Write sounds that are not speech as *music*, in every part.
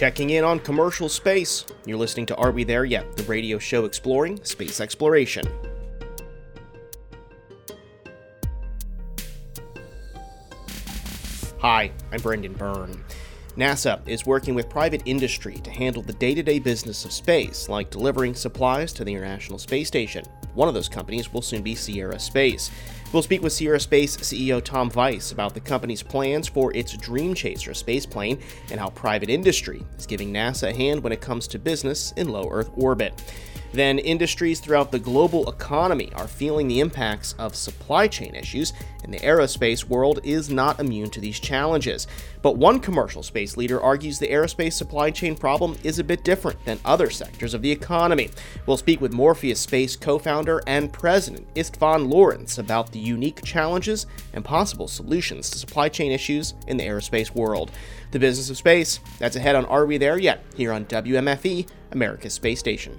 checking in on commercial space. You're listening to Are We There Yet? The radio show exploring space exploration. Hi, I'm Brendan Byrne. NASA is working with private industry to handle the day to day business of space, like delivering supplies to the International Space Station. One of those companies will soon be Sierra Space. We'll speak with Sierra Space CEO Tom Vice about the company's plans for its Dream Chaser spaceplane and how private industry is giving NASA a hand when it comes to business in low Earth orbit. Then, industries throughout the global economy are feeling the impacts of supply chain issues, and the aerospace world is not immune to these challenges. But one commercial space leader argues the aerospace supply chain problem is a bit different than other sectors of the economy. We'll speak with Morpheus Space co founder and president Istvan Lorincz about the unique challenges and possible solutions to supply chain issues in the aerospace world. The business of space, that's ahead on Are We There Yet? here on WMFE, America's Space Station.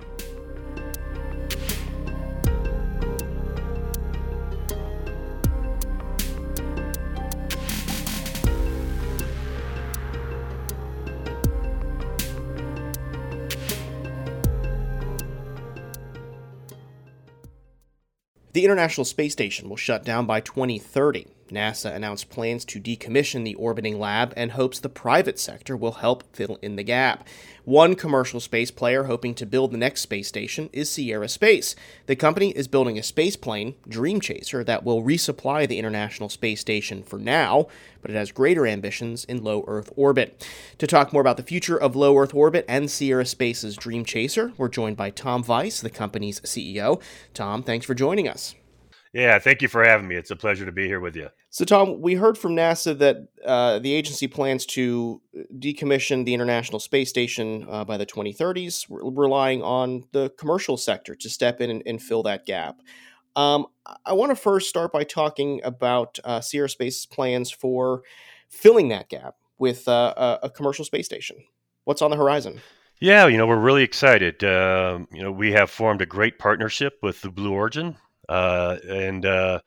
The International Space Station will shut down by 2030. NASA announced plans to decommission the orbiting lab and hopes the private sector will help fill in the gap. One commercial space player hoping to build the next space station is Sierra Space. The company is building a space plane, Dream Chaser, that will resupply the International Space Station for now, but it has greater ambitions in low Earth orbit. To talk more about the future of low Earth orbit and Sierra Space's Dream Chaser, we're joined by Tom Vice, the company's CEO. Tom, thanks for joining us. Yeah, thank you for having me. It's a pleasure to be here with you. So, Tom, we heard from NASA that uh, the agency plans to decommission the International Space Station uh, by the 2030s, relying on the commercial sector to step in and, and fill that gap. Um, I want to first start by talking about uh, Sierra Space's plans for filling that gap with uh, a commercial space station. What's on the horizon? Yeah, you know, we're really excited. Um, you know, we have formed a great partnership with the Blue Origin uh, and uh,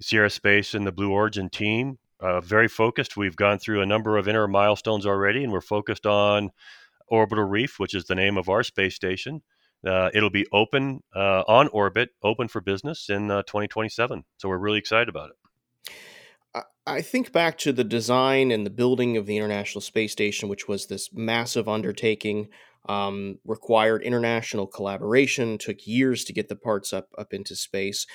Sierra Space and the Blue Origin team. Uh, very focused. We've gone through a number of inner milestones already, and we're focused on Orbital Reef, which is the name of our space station. Uh, it'll be open uh, on orbit, open for business in uh, 2027. So we're really excited about it. I think back to the design and the building of the International Space Station, which was this massive undertaking, um, required international collaboration, took years to get the parts up up into space.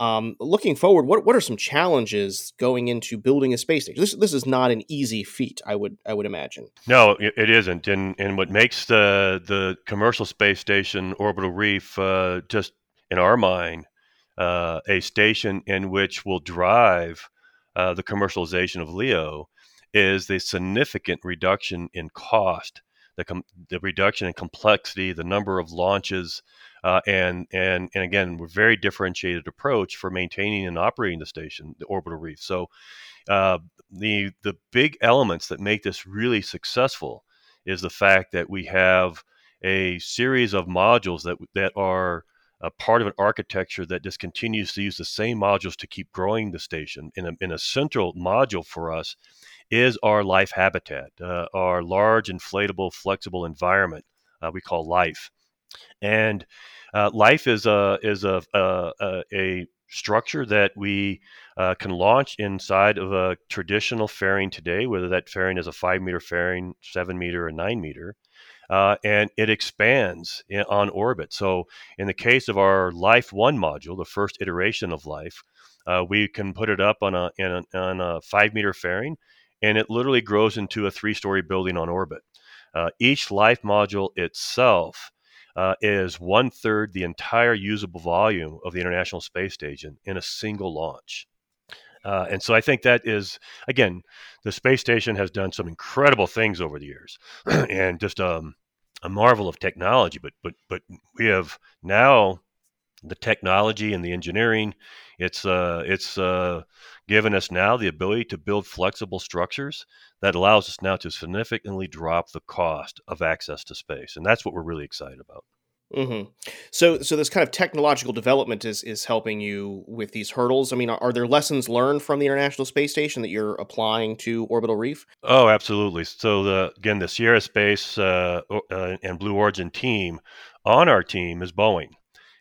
Um, looking forward, what what are some challenges going into building a space station? This this is not an easy feat, I would I would imagine. No, it isn't, and and what makes the the commercial space station Orbital Reef uh, just in our mind uh, a station in which will drive uh, the commercialization of LEO is the significant reduction in cost, the com- the reduction in complexity, the number of launches uh, and and and again, we're very differentiated approach for maintaining and operating the station, the orbital reef. So, uh, the the big elements that make this really successful is the fact that we have a series of modules that that are a part of an architecture that just continues to use the same modules to keep growing the station. In a, in a central module for us is our life habitat, uh, our large, inflatable, flexible environment uh, we call life. And uh, life is a is a a, a structure that we uh, can launch inside of a traditional fairing today, whether that fairing is a five meter fairing, seven meter, or nine meter. Uh, and it expands in, on orbit. So, in the case of our Life One module, the first iteration of Life, uh, we can put it up on a, a, on a five meter fairing, and it literally grows into a three story building on orbit. Uh, each Life module itself uh, is one third the entire usable volume of the International Space Station in a single launch. Uh, and so I think that is, again, the space station has done some incredible things over the years, *clears throat* and just um, a marvel of technology. But but but we have now the technology and the engineering. It's uh, it's uh, given us now the ability to build flexible structures that allows us now to significantly drop the cost of access to space. And that's what we're really excited about. Mm-hmm. So, so this kind of technological development is is helping you with these hurdles. I mean, are, are, there lessons learned from the International Space Station that you're applying to Orbital Reef? Oh, absolutely. So, the again, the Sierra Space uh, uh, and Blue Origin team on our team is Boeing,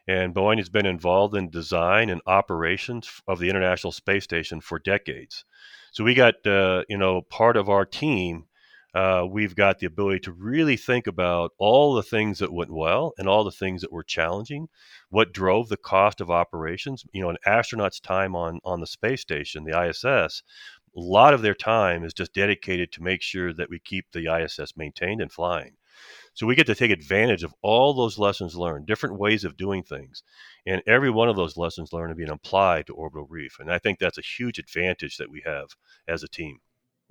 and Boeing has been involved in design and operations of the International Space Station for decades. So, we got uh, you know part of our team uh, we've got the ability to really think about all the things that went well and all the things that were challenging, what drove the cost of operations. You know, an astronaut's time on on the space station, the ISS, a lot of their time is just dedicated to make sure that we keep the ISS maintained and flying. So we get to take advantage of all those lessons learned, different ways of doing things. And every one of those lessons learned are being applied to Orbital Reef. And I think that's a huge advantage that we have as a team.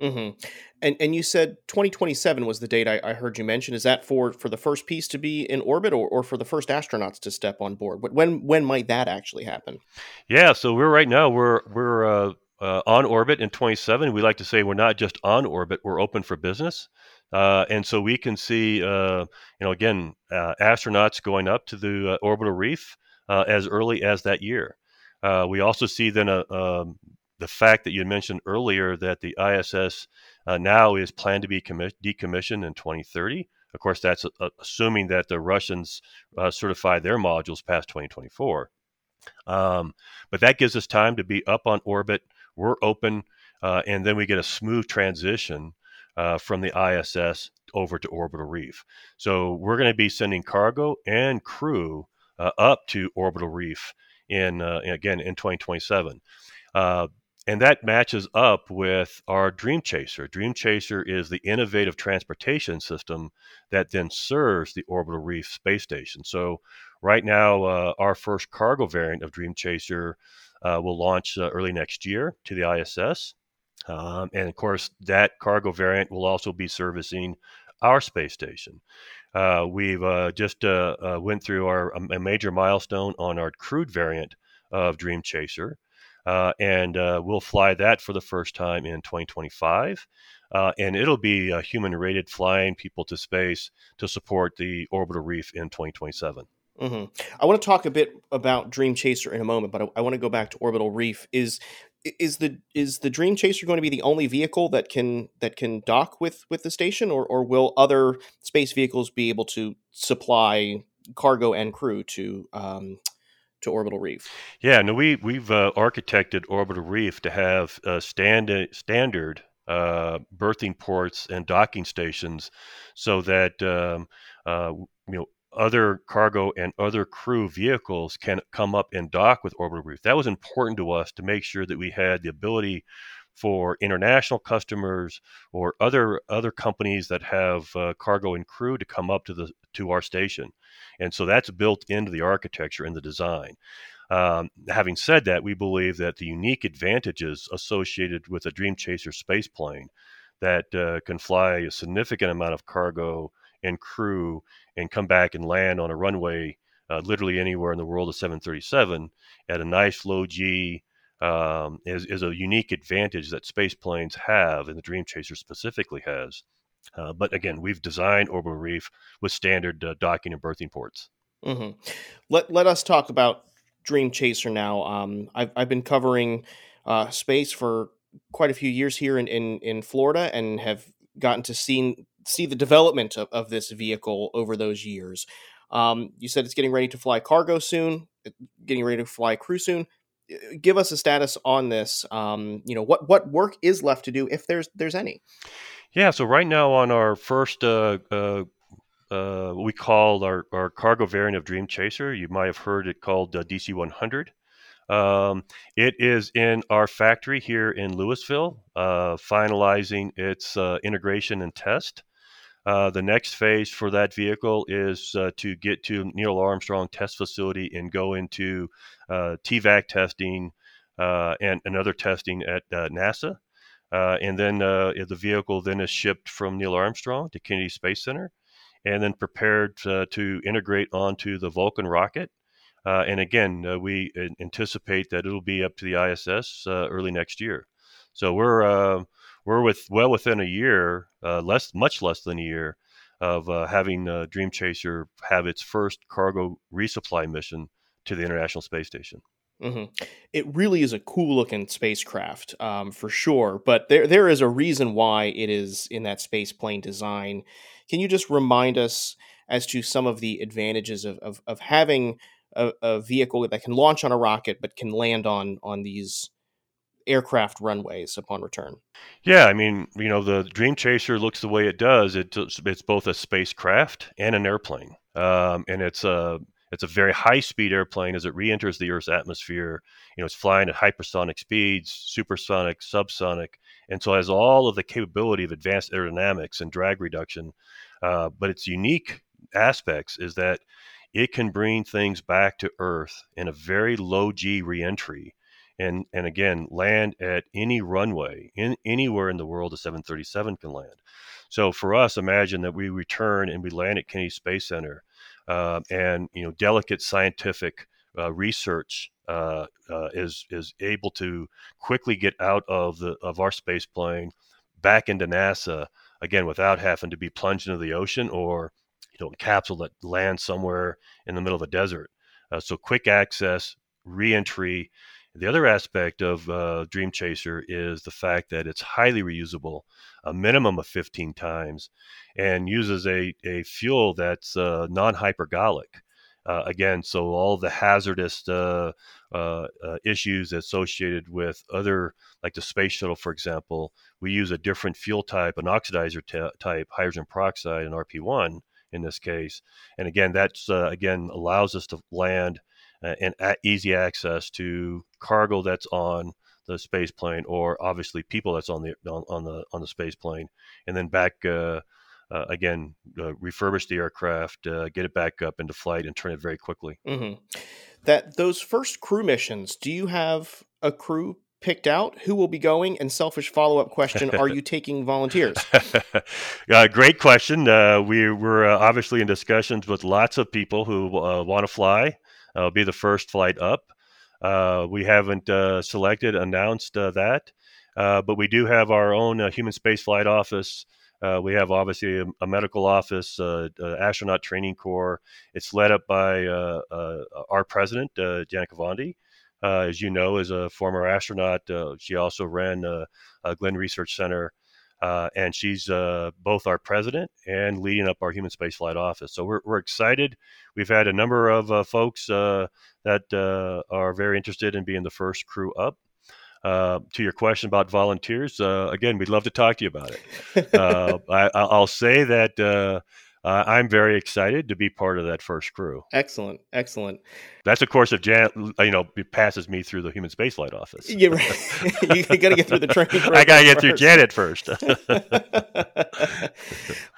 Mm-hmm. And and you said 2027 was the date I, I, heard you mention. Is that for for the first piece to be in orbit, or, or for the first astronauts to step on board? But when when might that actually happen? Yeah, so we're right now we're we're uh, uh, on orbit in 27. We like to say we're not just on orbit; we're open for business. Uh, and so we can see, uh, you know, again, uh, astronauts going up to the uh, orbital reef as early as that year. we also see then a, um, the fact that you mentioned earlier that the ISS uh, now is planned to be commi- decommissioned in 2030. Of course, that's uh, assuming that the Russians uh, certify their modules past 2024. Um, but that gives us time to be up on orbit. We're open, uh, and then we get a smooth transition uh, from the ISS over to orbital reef. So we're going to be sending cargo and crew uh, up to orbital reef in again in 2027. Uh, and that matches up with our Dream Chaser. Dream Chaser is the innovative transportation system that then serves the orbital reef space station. So, right now, uh, our first cargo variant of Dream Chaser uh, will launch uh, early next year to the ISS. Um, and of course, that cargo variant will also be servicing our space station. Uh, we've uh, just uh, went through our a major milestone on our crewed variant of Dream Chaser. Uh, and uh, we'll fly that for the first time in 2025. Uh, and it'll be human rated flying people to space to support the orbital reef in 2027. Mm-hmm. I want to talk a bit about Dream Chaser in a moment, but I, I, want to go back to Orbital Reef. Is is the is the Dream Chaser going to be the only vehicle that can that can dock with with the station, or or will other space vehicles be able to supply cargo and crew to um, to Orbital Reef? Yeah, no, we we've uh, architected Orbital Reef to have uh, standard standard uh, berthing ports and docking stations, so that um, uh, you know other cargo and other crew vehicles can come up and dock with Orbital Reef. That was important to us to make sure that we had the ability for international customers or other other companies that have uh, cargo and crew to come up to the to our station, and so that's built into the architecture and the design. Um, having said that, we believe that the unique advantages associated with a Dream Chaser space plane that uh, can fly a significant amount of cargo and crew and come back and land on a runway uh, literally anywhere in the world of 737 at a nice low G um, is, is a unique advantage that space planes have and the Dream Chaser specifically has. Uh, but again, we've designed Orbital Reef with standard uh, docking and berthing ports. Mm-hmm. Let, let us talk about Dream Chaser now. Um, I've, I've been covering uh, space for quite a few years here in, in, in Florida and have gotten to see, see the development of, of this vehicle over those years. Um, you said it's getting ready to fly cargo soon, getting ready to fly crew soon give us a status on this. Um, you know, what what work is left to do if there's there's any. Yeah. So right now on our first. Uh, uh, uh, we call our, our cargo variant of Dream Chaser. You might have heard it called uh, DC 100. Um, it is in our factory here in Louisville, uh, finalizing its uh, integration and test. Uh, the next phase for that vehicle is uh, to get to Neil Armstrong Test Facility and go into uh, TVAC testing uh, and, another testing at uh, NASA. and then the vehicle then is shipped from Neil Armstrong to Kennedy Space Center and then prepared to integrate onto the Vulcan rocket. and again, we anticipate that it'll be up to the ISS early next year. So we're we're with well within a year, uh, less much less than a year, of uh, having uh, Dream Chaser have its first cargo resupply mission to the International Space Station. Mm-hmm. It really is a cool looking spacecraft, um, for sure. But there there is a reason why it is in that space plane design. Can you just remind us as to some of the advantages of of, of having a, a, vehicle that can launch on a rocket but can land on on these aircraft runways upon return? Yeah, I mean, you know, the Dream Chaser looks the way it does. It, it's both a spacecraft and an airplane, um, and it's a it's a very high speed airplane as it re-enters the Earth's atmosphere. You know, it's flying at hypersonic speeds, supersonic, subsonic, and so it has all of the capability of advanced aerodynamics and drag reduction. Uh, but its unique aspects is that it can bring things back to Earth in a very low G reentry. And, and again, land at any runway in anywhere in the world a 737 can land. So for us, imagine that we return and we land at Kennedy Space Center uh, and you know delicate scientific uh, research uh, uh, is is able to quickly get out of the of our space plane back into NASA again without having to be plunged into the ocean or you know a capsule that lands somewhere in the middle of a desert. Uh, so quick access, reentry. The other aspect of uh, Dream Chaser is the fact that it's highly reusable, a minimum of 15 times, and uses a, a fuel that's uh, non hypergolic. Uh, again, so all the hazardous uh, uh, uh, issues associated with other, like the space shuttle, for example, we use a different fuel type, an oxidizer t- type, hydrogen peroxide, and RP1 in this case. And again, that's uh, again allows us to land and easy access to cargo that's on the space plane, or obviously people that's on the on, on the on the space plane, and then back uh, again, uh, refurbish the aircraft, uh, get it back up into flight, and turn it very quickly. Mm-hmm. That those first crew missions, do you have a crew picked out who will be going? And selfish follow up question: Are you taking volunteers? *laughs* uh, great question. Uh, we we're uh, obviously in discussions with lots of people who want to fly. Be the first flight up. we haven't selected, announced that, but we do have our own human spaceflight office. Uh, we have obviously a, a medical office, uh, uh, astronaut training corps. It's led up by uh, uh, our president, uh, Janet Kavandi. as you know, is a former astronaut. she also ran Glenn Research Center, and she's both our president and leading up our human spaceflight office. So we're, we're excited. We've had a number of folks that are very interested in being the first crew up. Uh, to your question about volunteers, uh, again, we'd love to talk to you about it. Uh, *laughs* I, will say that uh, I'm very excited to be part of that first crew. Excellent, excellent. That's of course if Janet, you know, passes me through the human spaceflight office. Yeah, right. *laughs* you got to get through the training. *laughs* I got to get through Janet first. *laughs*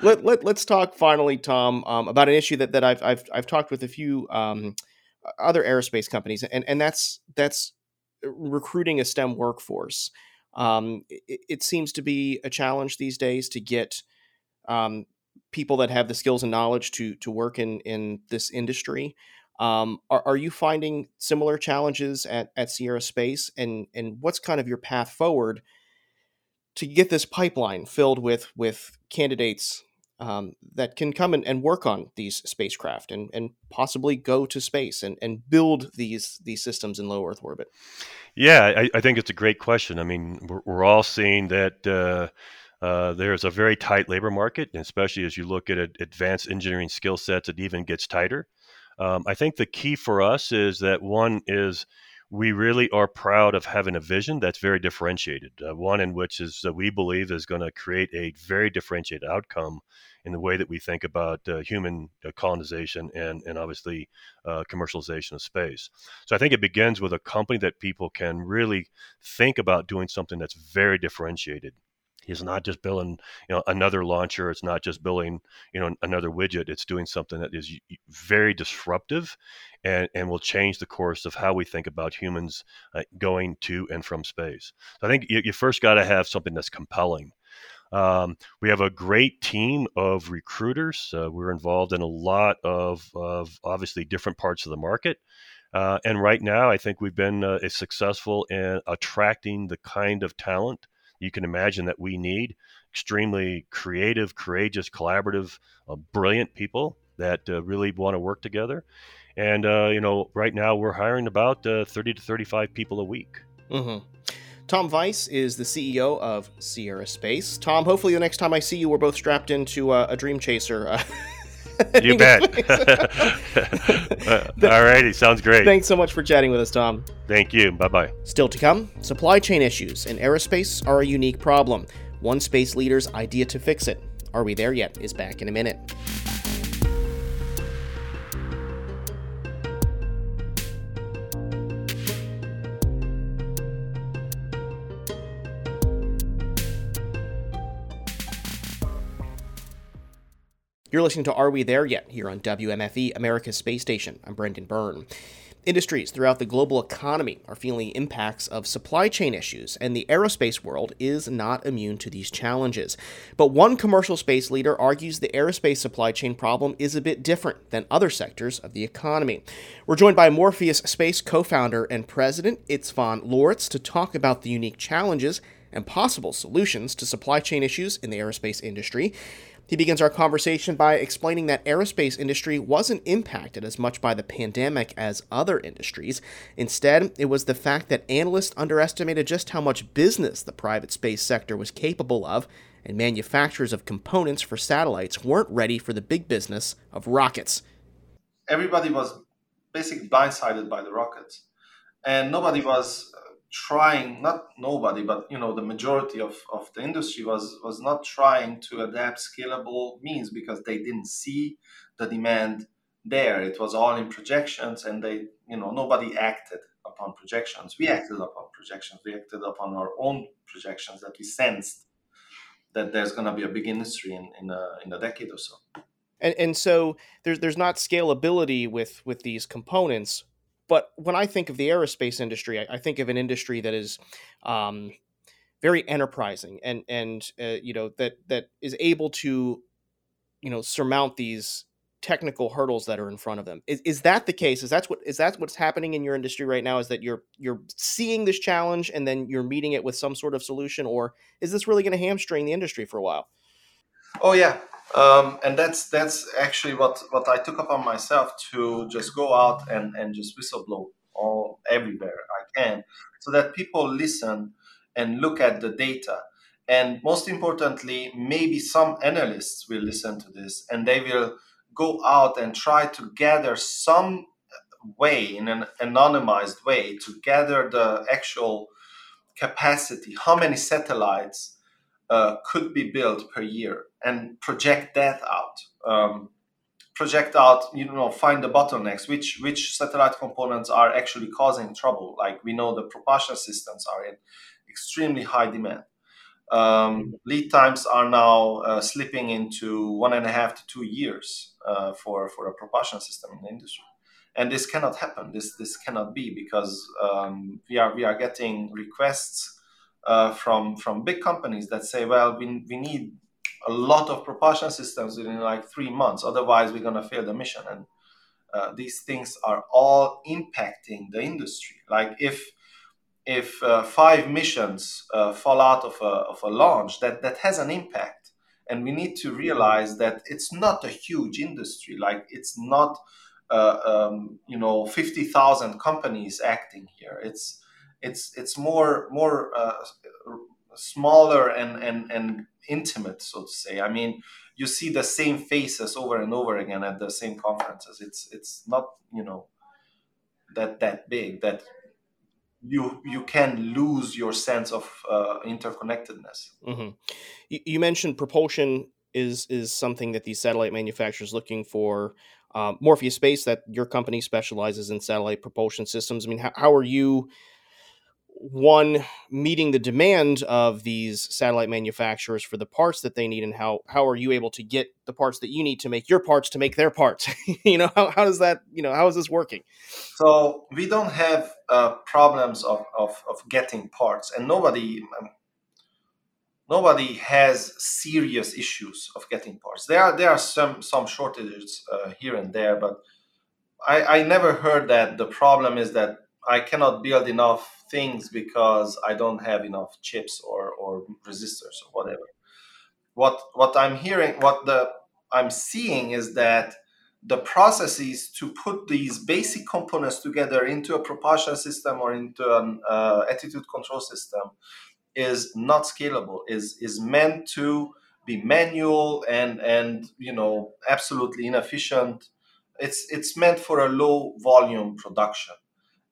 let, let us talk finally, Tom, um, about an issue that, that I've I've I've talked with a few um, other aerospace companies, and and that's that's recruiting a STEM workforce. Um, it, it, seems to be a challenge these days to get um, people that have the skills and knowledge to to work in in this industry. Um, are, are you finding similar challenges at, at Sierra Space, and and what's kind of your path forward to get this pipeline filled with with candidates um, that can come and, and work on these spacecraft and, and possibly go to space and, and build these these systems in low Earth orbit? Yeah, I, I think it's a great question. I mean, we're, we're all seeing that uh, uh, there's a very tight labor market, especially as you look at advanced engineering skill sets, it even gets tighter. Um, I think the key for us is that one is we really are proud of having a vision that's very differentiated, uh, one in which is we believe is going to create a very differentiated outcome in the way that we think about uh, human uh, colonization and, and obviously uh, commercialization of space. So I think it begins with a company that people can really think about doing something that's very differentiated. It's not just building, you know, another launcher. It's not just building, you know, another widget. It's doing something that is very disruptive, and and will change the course of how we think about humans uh, going to and from space. So I think you, you first got to have something that's compelling. Um, we have a great team of recruiters. Uh, we're involved in a lot of, of obviously different parts of the market. Uh, and right now, I think we've been uh, successful in attracting the kind of talent you can imagine that we need extremely creative, courageous, collaborative, uh, brilliant people that uh, really want to work together. And uh, you know, right now we're hiring about uh, 30 to 35 people a week. Mm-hmm. Tom Vice is the CEO of Sierra Space. Tom, hopefully the next time I see you, we're both strapped into uh, a Dream Chaser. *laughs* *laughs* You bet. *laughs* *laughs* All righty, sounds great. Thanks so much for chatting with us, Tom. Thank you. Bye bye. Still to come, supply chain issues in aerospace are a unique problem. One space leader's idea to fix it. Are we there yet? Is back in a minute. You're listening to Are We There Yet? here on WMFE, America's Space Station. I'm Brendan Byrne. Industries throughout the global economy are feeling impacts of supply chain issues, and the aerospace world is not immune to these challenges. But one commercial space leader argues the aerospace supply chain problem is a bit different than other sectors of the economy. We're joined by Morpheus Space co founder and president Istvan Lorincz to talk about the unique challenges and possible solutions to supply chain issues in the aerospace industry. He begins our conversation by explaining that aerospace industry wasn't impacted as much by the pandemic as other industries. Instead, it was the fact that analysts underestimated just how much business the private space sector was capable of, and manufacturers of components for satellites weren't ready for the big business of rockets. Everybody was basically blindsided by the rockets, and nobody was trying not nobody but you know the majority of, of the industry was was not trying to adapt scalable means because they didn't see the demand there. It was all in projections and they you know nobody acted upon projections. We acted upon projections. We acted upon our own projections that we sensed that there's going to be a big industry in in a, in a decade or so. And and so there's there's not scalability with with these components but when I think of the aerospace industry, I, I think of an industry that is um, very enterprising and and uh, you know that that is able to you know surmount these technical hurdles that are in front of them. Is, is that the case? Is that what is that what's happening in your industry right now? Is that you're you're seeing this challenge and then you're meeting it with some sort of solution, or is this really going to hamstring the industry for a while? Oh yeah, um, and that's that's actually what what I took upon myself to just go out and and just whistleblow all everywhere I can, so that people listen and look at the data. And most importantly, maybe some analysts will listen to this and they will go out and try to gather some way in an anonymized way to gather the actual capacity, how many satellites uh, could be built per year and project that out. Um, project out, you know, find the bottlenecks, which which satellite components are actually causing trouble. Like we know the propulsion systems are in extremely high demand. Um, lead times are now uh, slipping into one and a half to two years uh, for for a propulsion system in the industry, and this cannot happen. This this cannot be because um, we are we are getting requests uh, from from big companies that say, well, we we need a lot of propulsion systems within like three months. Otherwise, we're going to fail the mission. And uh, these things are all impacting the industry. Like if if uh, five missions uh, fall out of a, of a launch, that that has an impact. And we need to realize that it's not a huge industry. Like it's not, uh, um, you know, fifty thousand companies acting here. It's it's it's more more uh, smaller and and and intimate, so to say. I mean, you see the same faces over and over again at the same conferences. It's it's not you know that that big that you you can lose your sense of uh, interconnectedness. Mm-hmm. You, you, mentioned propulsion is is something that these satellite manufacturers looking for. Um, Morpheus Space, that your company specializes in satellite propulsion systems. I mean, how, how are you? One meeting the demand of these satellite manufacturers for the parts that they need and how how are you able to get the parts that you need to make your parts to make their parts? *laughs* You know how, how does that you know how is this working? So we don't have uh, problems of, of, of getting parts and nobody um, nobody has serious issues of getting parts. There are there are some some shortages uh, here and there but I, I never heard that the problem is that I cannot build enough things because I don't have enough chips or, or resistors or whatever. what what I'm hearing, what the I'm seeing is that the processes to put these basic components together into a propulsion system or into an uh, attitude control system is not scalable. is is meant to be manual and and you know absolutely inefficient. It's it's meant for a low volume production,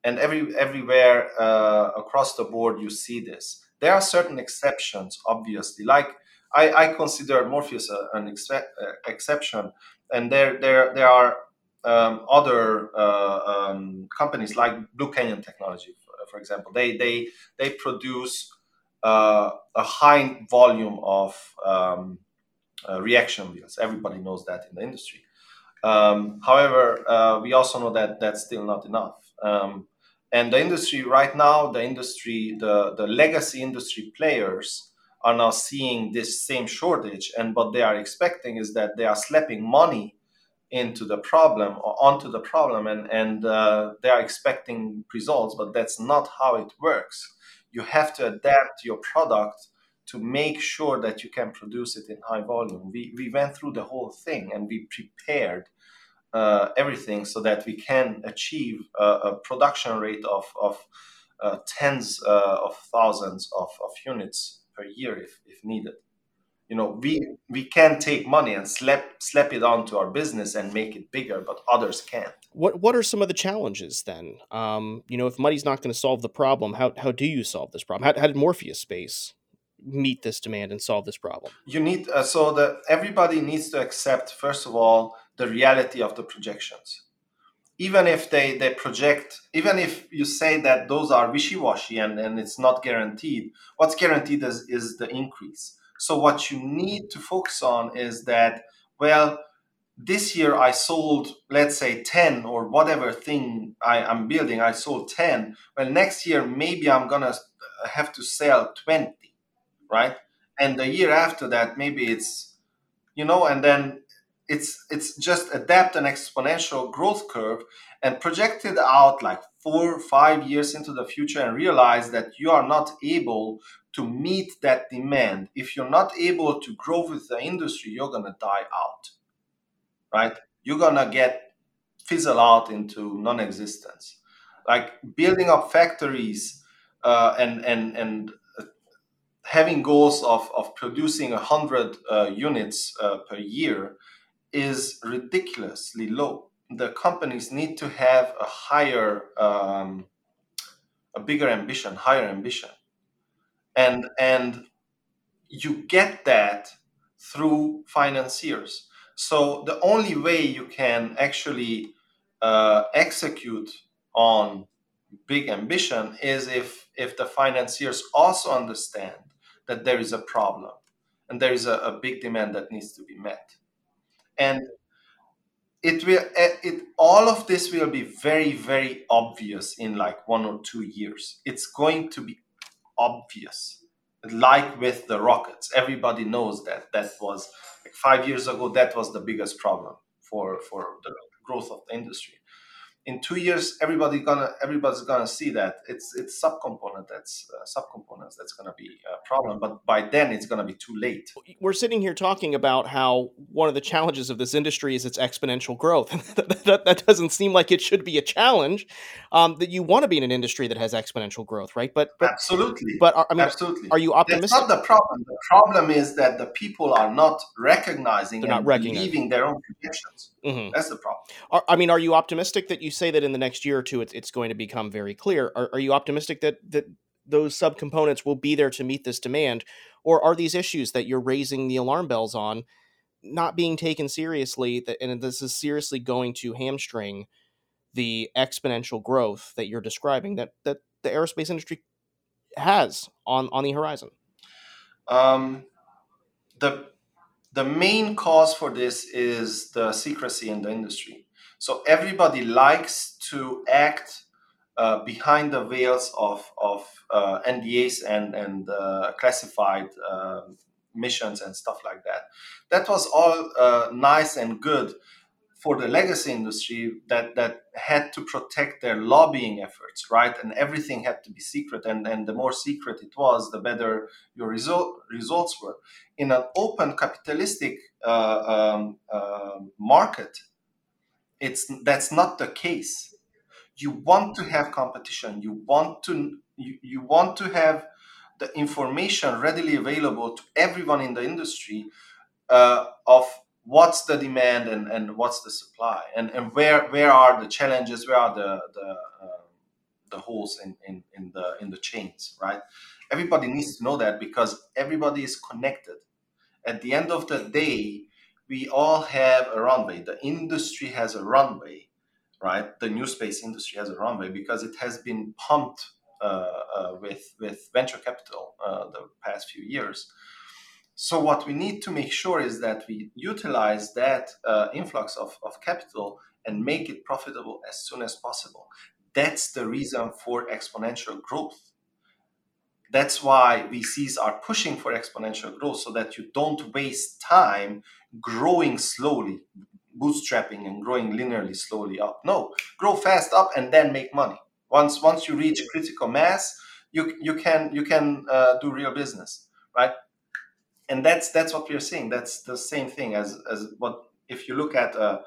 and every everywhere uh, across the board you see this. There are certain exceptions, obviously, like I, I consider Morpheus a, an uh, exception, and there there there are um, other uh, um, companies like Blue Canyon Technology, for, for, example. They they they produce uh, a high volume of um, uh, reaction wheels. Everybody knows that in the industry. Um, however, uh, we also know that that's still not enough. Um, and the industry right now, the industry, the the legacy industry players are now seeing this same shortage. And what they are expecting is that they are slapping money into the problem or onto the problem and, and uh, they are expecting results, but that's not how it works. You have to adapt your product to make sure that you can produce it in high volume. We, we went through the whole thing and we prepared uh, everything so that we can achieve a, a production rate of, of uh, tens uh, of thousands of, of units per year if, if needed. You know, we we can take money and slap slap it onto our business and make it bigger, but others can't. What what are some of the challenges then? Um, you know, if money's not going to solve the problem, how how do you solve this problem? How, how did Morpheus Space meet this demand and solve this problem? You need uh, so that everybody needs to accept first of all the reality of the projections even if they, they project, even if you say that those are wishy-washy and, and it's not guaranteed, what's guaranteed is, is the increase. So what you need to focus on is that, well, this year I sold, let's say 10 or whatever thing I, am building, I sold 10. Well, next year, maybe I'm going to uh, have to sell 20, right? And the year after that, maybe it's, you know, and then it's it's just adapt an exponential growth curve and project it out like four five years into the future and realize that you are not able to meet that demand. If you're not able to grow with the industry you're going to die out right? You're going to get fizzle out into non-existence. Like building up factories uh, and and and having goals of, of producing 100 uh, units uh, per year is ridiculously low. The companies need to have a higher, um, a bigger ambition, higher ambition, and and you get that through financiers. So the only way you can actually uh, execute on big ambition is if if the financiers also understand that there is a problem and there is a, a big demand that needs to be met and it will eh, it all of this will be very very obvious in like one or two years. It's going to be obvious like with the rockets. Everybody knows that that was like five years ago that was the biggest problem for for the growth of the industry in two years everybody gonna everybody's gonna see that it's it's subcomponent that's uh, subcomponents that's gonna be a problem but by then it's gonna be too late. We're sitting here talking about how one of the challenges of this industry is its exponential growth. *laughs* That, that, that, doesn't seem like it should be a challenge um, that you want to be in an industry that has exponential growth right? But, but absolutely. but are, i mean absolutely. are you optimistic that's not the problem. The problem is that the people are not recognizing They're and not recognizing. believing their own predictions mm-hmm. that's the problem are, i mean are you optimistic that you say that in the next year or two, it's, it's going to become very clear. Are, are you optimistic that that those subcomponents will be there to meet this demand, or are these issues that you're raising the alarm bells on not being taken seriously? That and this is seriously going to hamstring the exponential growth that you're describing that that the aerospace industry has on on the horizon. Um, the the main cause for this is the secrecy in the industry. So everybody likes to act uh, behind the veils of, of uh, NDAs and, and uh, classified um, missions and stuff like that. That was all uh, nice and good for the legacy industry that that had to protect their lobbying efforts, right? And everything had to be secret, and and the more secret it was, the better your result results were. In an open capitalistic uh, um, uh, market, it's that's not the case. You want to have competition. You want to you, you want to have the information readily available to everyone in the industry uh, of what's the demand and, and what's the supply? And, and where where are the challenges? Where are the the, uh, the holes in, in, in the in the chains right? Everybody needs to know that because everybody is connected. At the end of the day we all have a runway. The industry has a runway right? The new space industry has a runway because it has been pumped uh, uh, with with venture capital uh, the past few years so what we need to make sure is that we utilize that uh, influx of, of capital and make it profitable as soon as possible. That's the reason for exponential growth. That's why VCs are pushing for exponential growth so that you don't waste time growing slowly, bootstrapping and growing linearly slowly up. No, grow fast up and then make money. Once once you reach critical mass, you you can you can uh, do real business, right? And that's that's what we're seeing. That's the same thing as as what if you look at a,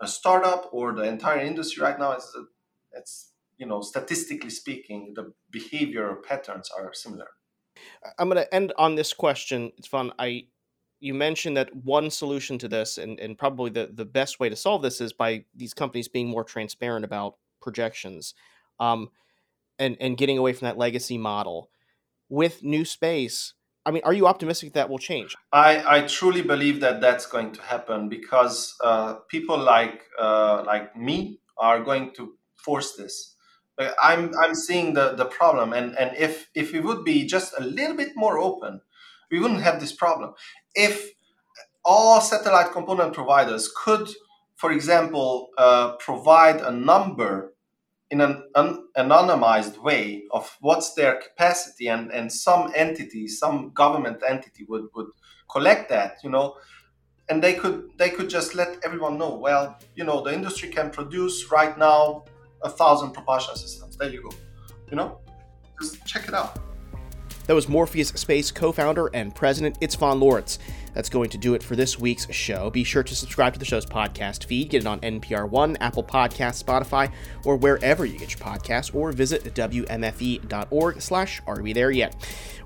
a startup or the entire industry right now. It's it's you know statistically speaking, the behavior patterns are similar. I'm going to end on this question. It's fun. I you mentioned that one solution to this, and, and probably the, the best way to solve this is by these companies being more transparent about projections um, and, and getting away from that legacy model. With new space, I mean, are you optimistic that will change? I, I truly believe that that's going to happen because uh, people like uh, like me are going to force this. I'm I'm seeing the, the problem, and, and if if we would be just a little bit more open, we wouldn't have this problem. If all satellite component providers could, for example, uh, provide a number in an anonymized way of what's their capacity and, and some entity some government entity would, would collect that you know? And they could they could just let everyone know well you know the industry can produce right now a thousand propulsion systems. There you go you know? Just check it out. That was Morpheus Space co founder and president Istvan Lorincz. That's going to do it for this week's show. Be sure to subscribe to the show's podcast feed. Get it on NPR One, Apple Podcasts, Spotify, or wherever you get your podcasts, or visit WMFE.org slash Are We There Yet?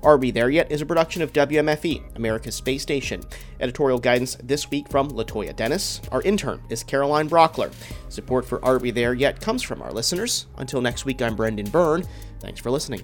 Are We There Yet is a production of WMFE, America's Space Station. Editorial guidance this week from Latoya Dennis. Our intern is Caroline Brockler. Support for Are We There Yet comes from our listeners. Until next week, I'm Brendan Byrne. Thanks for listening.